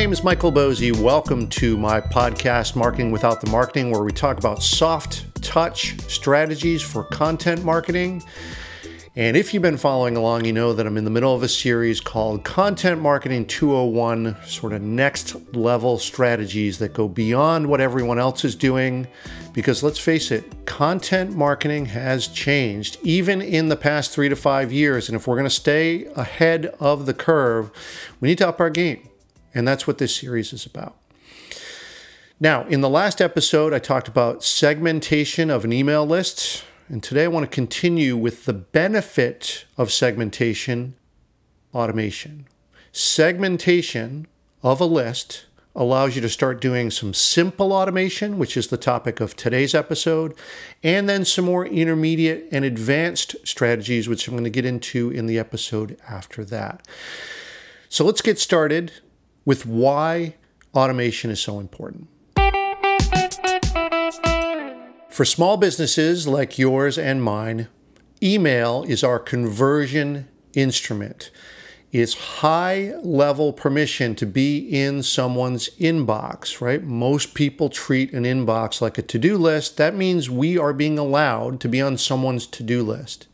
name is Michael Boezi. Welcome to my podcast, Marketing Without the Marketing, where we talk about soft touch strategies for content marketing. And if you've been following along, you know that I'm in the middle of a series called Content Marketing 201, sort of next level strategies that go beyond what everyone else is doing. Because let's face it, content marketing has changed even in the past three to five years. And if we're going to stay ahead of the curve, we need to up our game. And that's what this series is about. Now, in the last episode, I talked about segmentation of an email list. And today I want to continue with the benefit of segmentation automation. Segmentation of a list allows you to start doing some simple automation, which is the topic of today's episode, and then some more intermediate and advanced strategies, which I'm going to get into in the episode after that. So let's get started with why automation is so important. For small businesses like yours and mine, email is our conversion instrument. It's high level permission to be in someone's inbox, right? Most people treat an inbox like a to do list. That means we are being allowed to be on someone's to do list.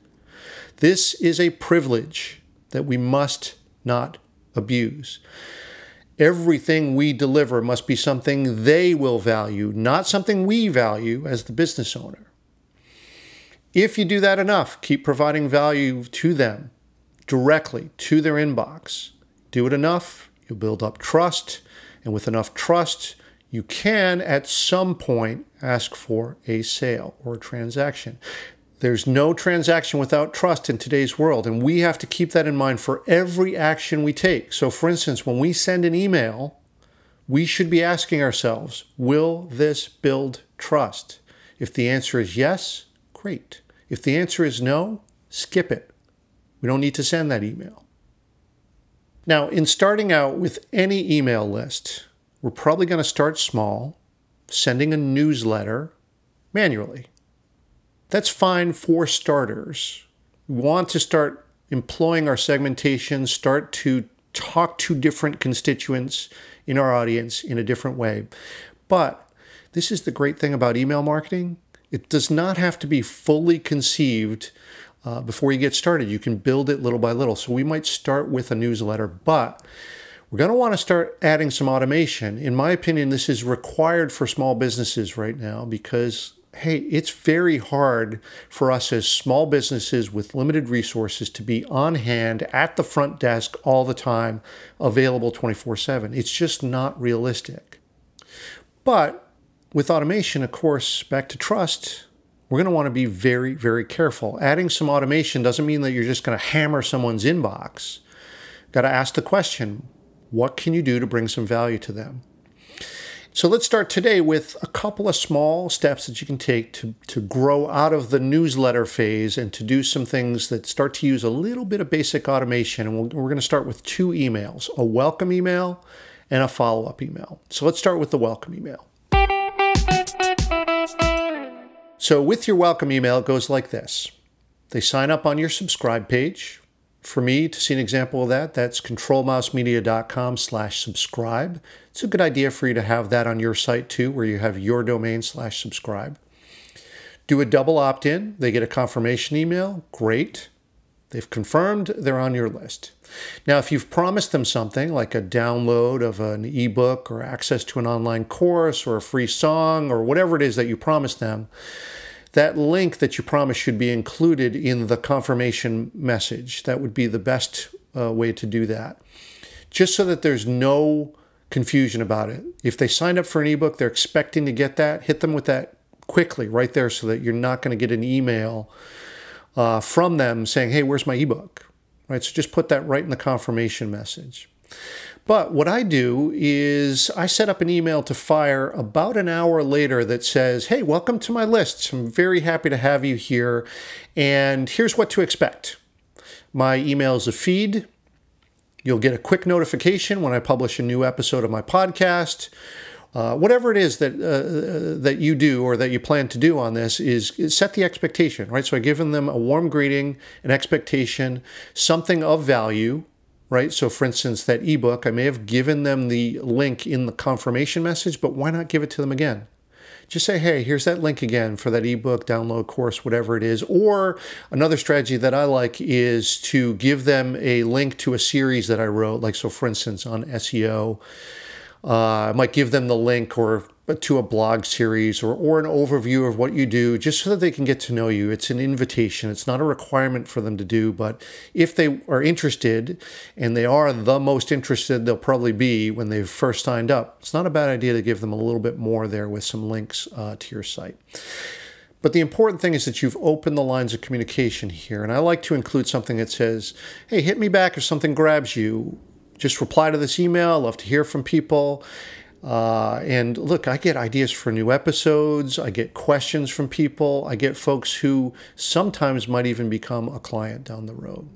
This is a privilege that we must not abuse. Everything we deliver must be something they will value, not something we value as the business owner. If you do that enough, keep providing value to them directly to their inbox. Do it enough, you'll build up trust, and with enough trust, you can at some point ask for a sale or a transaction. There's no transaction without trust in today's world, and we have to keep that in mind for every action we take. So, for instance, when we send an email, we should be asking ourselves, will this build trust? If the answer is yes, great. If the answer is no, skip it. We don't need to send that email. Now, in starting out with any email list, we're probably going to start small, sending a newsletter manually. That's fine for starters. Want to start employing our segmentation, start to talk to different constituents in our audience in a different way. But this is the great thing about email marketing. It does not have to be fully conceived uh, before you get started. You can build it little by little. So we might start with a newsletter, but we're going to want to start adding some automation. In my opinion, this is required for small businesses right now because hey, it's very hard for us as small businesses with limited resources to be on hand at the front desk all the time, available 24 7. It's just not realistic. But with automation, of course, back to trust, we're going to want to be very, very careful. Adding some automation doesn't mean that you're just going to hammer someone's inbox. Got to ask the question what can you do to bring some value to them? So let's start today with a couple of small steps that you can take to, to grow out of the newsletter phase and to do some things that start to use a little bit of basic automation. And we we are going to start with two emails a welcome email and a follow up email. So let's start with the welcome email. So, with your welcome email, it goes like this they sign up on your subscribe page. For me, to see an example of that, that's controlmousemedia.com slash subscribe. It's a good idea for you to have that on your site too, where you have your domain slash subscribe. Do a double opt in. They get a confirmation email. Great. They've confirmed they're on your list. Now, if you've promised them something like a download of an ebook or access to an online course or a free song or whatever it is that you promised them, that link that you promised should be included in the confirmation message. That would be the best uh, way to do that. Just so that there's no confusion about it. If they signed up for an ebook, they're expecting to get that, hit them with that quickly right there so that you're not going to get an email uh, from them saying, hey, where's my ebook? Right? So just put that right in the confirmation message. But what I do is I set up an email to fire about an hour later that says, Hey, welcome to my list. I'm very happy to have you here. And here's what to expect my email is a feed. You'll get a quick notification when I publish a new episode of my podcast. Uh, whatever it is that uh, that you do or that you plan to do on this is, is, set the expectation, right? So I've given them a warm greeting, an expectation, something of value, right? So, for instance, that ebook, I may have given them the link in the confirmation message, but why not give it to them again? Just say, hey, here's that link again for that ebook, download course, whatever it is. Or another strategy that I like is to give them a link to a series that I wrote. Like, so for instance, on SEO, uh, I might give them the link or to a blog series or, or an overview of what you do just so that they can get to know you. It's an invitation. It's not a requirement for them to do, but if they are interested and they are the most interested they'll probably be when they've first signed up, it's not a bad idea to give them a little bit more there with some links uh, to your site. But the important thing is that you've opened the lines of communication here. And I like to include something that says, hey, hit me back if something grabs you. Just reply to this email. I love to hear from people. Uh, and look, I get ideas for new episodes. I get questions from people. I get folks who sometimes might even become a client down the road.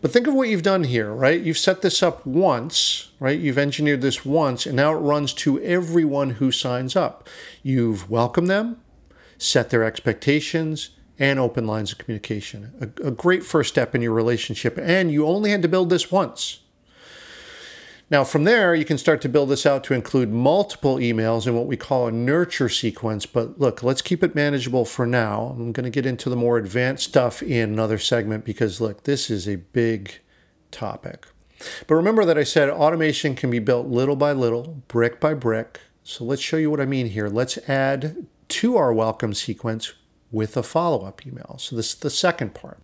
But think of what you've done here, right? You've set this up once, right? You've engineered this once, and now it runs to everyone who signs up. You've welcomed them, set their expectations, and open lines of communication. A, a great first step in your relationship, and you only had to build this once. Now, from there, you can start to build this out to include multiple emails in what we call a nurture sequence. But look, let's keep it manageable for now. I'm going to get into the more advanced stuff in another segment because, look, this is a big topic. But remember that I said automation can be built little by little, brick by brick. So let's show you what I mean here. Let's add to our welcome sequence with a follow up email. So, this is the second part.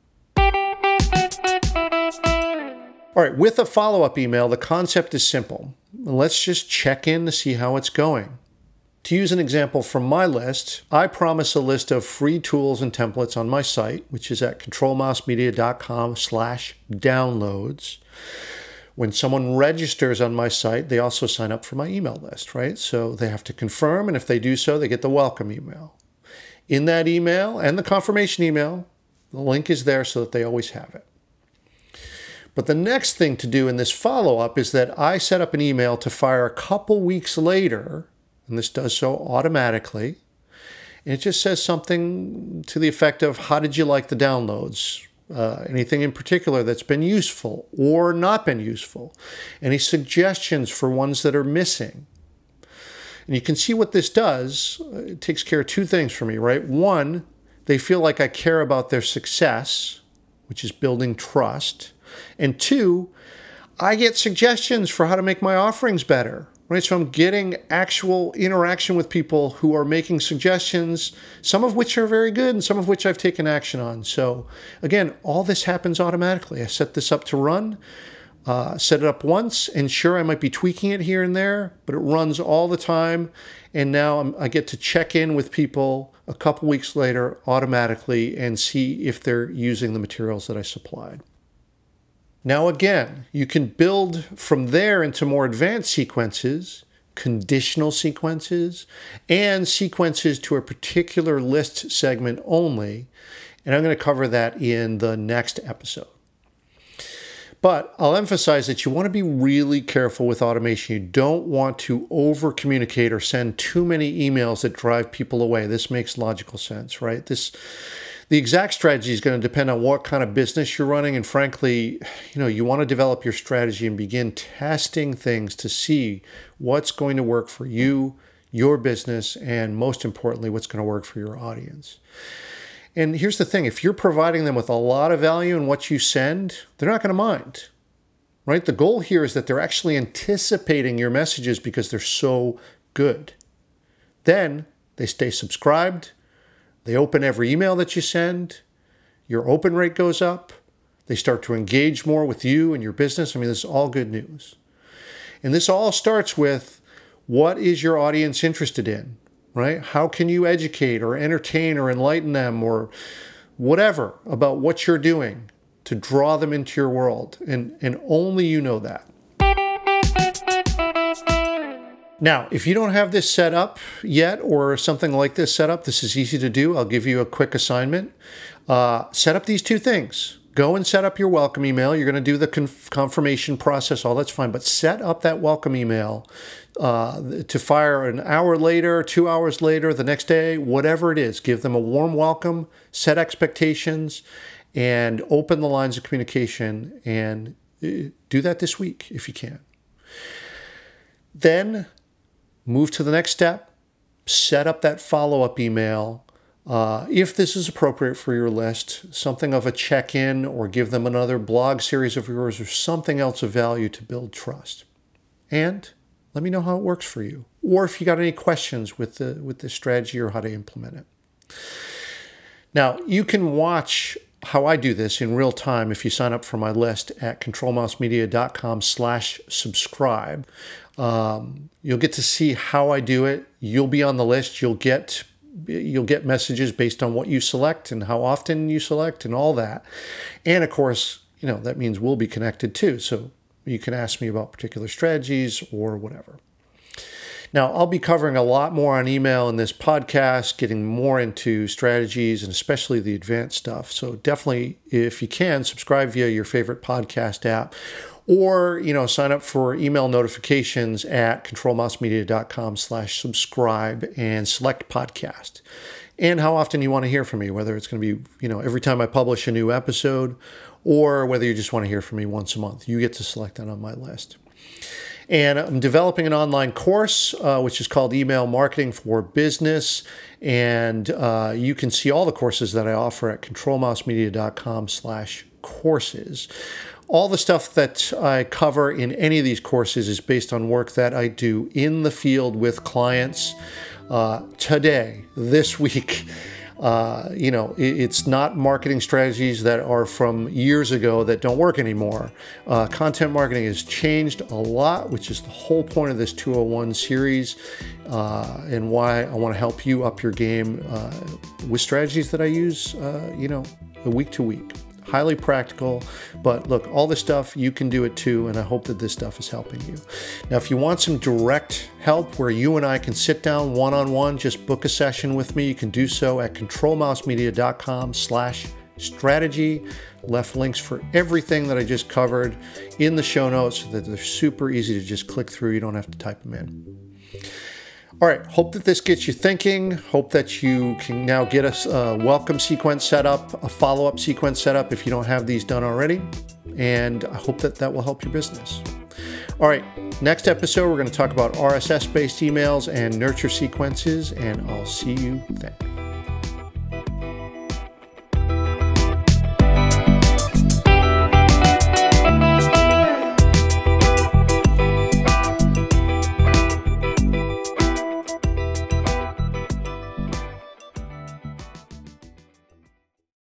All right, with a follow up email, the concept is simple. Let's just check in to see how it's going. To use an example from my list, I promise a list of free tools and templates on my site, which is at controlmousemedia.com slash downloads. When someone registers on my site, they also sign up for my email list, right? So they have to confirm, and if they do so, they get the welcome email. In that email and the confirmation email, the link is there so that they always have it. But the next thing to do in this follow up is that I set up an email to fire a couple weeks later, and this does so automatically. And it just says something to the effect of How did you like the downloads? Uh, anything in particular that's been useful or not been useful? Any suggestions for ones that are missing? And you can see what this does. It takes care of two things for me, right? One, they feel like I care about their success, which is building trust. And two, I get suggestions for how to make my offerings better. Right, so I'm getting actual interaction with people who are making suggestions, some of which are very good and some of which I've taken action on. So, again, all this happens automatically. I set this up to run, uh, set it up once, and sure, I might be tweaking it here and there, but it runs all the time. And now I'm, i get to check in with people a couple weeks later automatically and see if they're using the materials that I supplied. Now, again, you can build from there into more advanced sequences, conditional sequences, and sequences to a particular list segment only. And I'm going to cover that in the next episode. But I'll emphasize that you want to be really careful with automation. You don't want to over communicate or send too many emails that drive people away. This makes logical sense, right? This the exact strategy is going to depend on what kind of business you're running. And frankly, you know, you want to develop your strategy and begin testing things to see what's going to work for you, your business, and most importantly, what's going to work for your audience. And here's the thing if you're providing them with a lot of value in what you send, they're not going to mind. Right? The goal here is that they're actually anticipating your messages because they're so good. Then they stay subscribed, they open every email that you send. Your open rate goes up. They start to engage more with you and your business. I mean, this is all good news. And this all starts with what is your audience interested in, right? How can you educate or entertain or enlighten them or whatever about what you're doing to draw them into your world? And, and only you know that. Now, if you don't have this set up yet or something like this set up, this is easy to do. I'll give you a quick assignment. Uh, set up these two things. Go and set up your welcome email. You're going to do the conf- confirmation process, all that's fine, but set up that welcome email uh, to fire an hour later, two hours later, the next day, whatever it is. Give them a warm welcome, set expectations, and open the lines of communication and do that this week if you can. Then move to the next step, set up that follow up email. Uh, if this is appropriate for your list, something of a check in, or give them another blog series of yours, or something else of value to build trust. And let me know how it works for you, or if you got any questions with the with the strategy or how to implement it. Now you can watch how I do this in real time if you sign up for my list at controlmousemedia.com slash subscribe. Um, you'll get to see how I do it. You'll be on the list. You'll get you'll get messages based on what you select and how often you select and all that. And of course, you know, that means we'll be connected too. So you can ask me about particular strategies or whatever. Now, I'll be covering a lot more on email in this podcast, getting more into strategies and especially the advanced stuff. So definitely, if you can, subscribe via your favorite podcast app or you know sign up for email notifications at controlmousemedia.com slash subscribe and select podcast. And how often you want to hear from me whether it's going to be you know every time i publish a new episode or whether you just want to hear from me once a month. You get to select that on my list and I'm developing an online course, uh, which is called Email Marketing for Business. And uh, you can see all the courses that I offer at controlmousemedia.com slash courses. All the stuff that I cover in any of these courses is based on work that I do in the field with clients uh, today, this week. Uh, you know, it, it's not marketing strategies that are from years ago that don't work anymore. Uh, content marketing has changed a lot, which is the whole point of this 201 series uh, and why I want to help you up your game uh, with strategies that I use, uh, you know, week to week highly practical. But look, all this stuff, you can do it too. And I hope that this stuff is helping you. Now, if you want some direct help where you and I can sit down one on one, just book a session with me. You can do so at controlmousemedia.com slash strategy. Left links for everything that I just covered in the show notes so that they're super easy to just click through. You don't have to type them in. All right, hope that this gets you thinking. Hope that you can now get a welcome sequence set up, a follow up sequence set up if you don't have these done already. And I hope that that will help your business. All right, next episode, we're going to talk about RSS based emails and nurture sequences, and I'll see you then.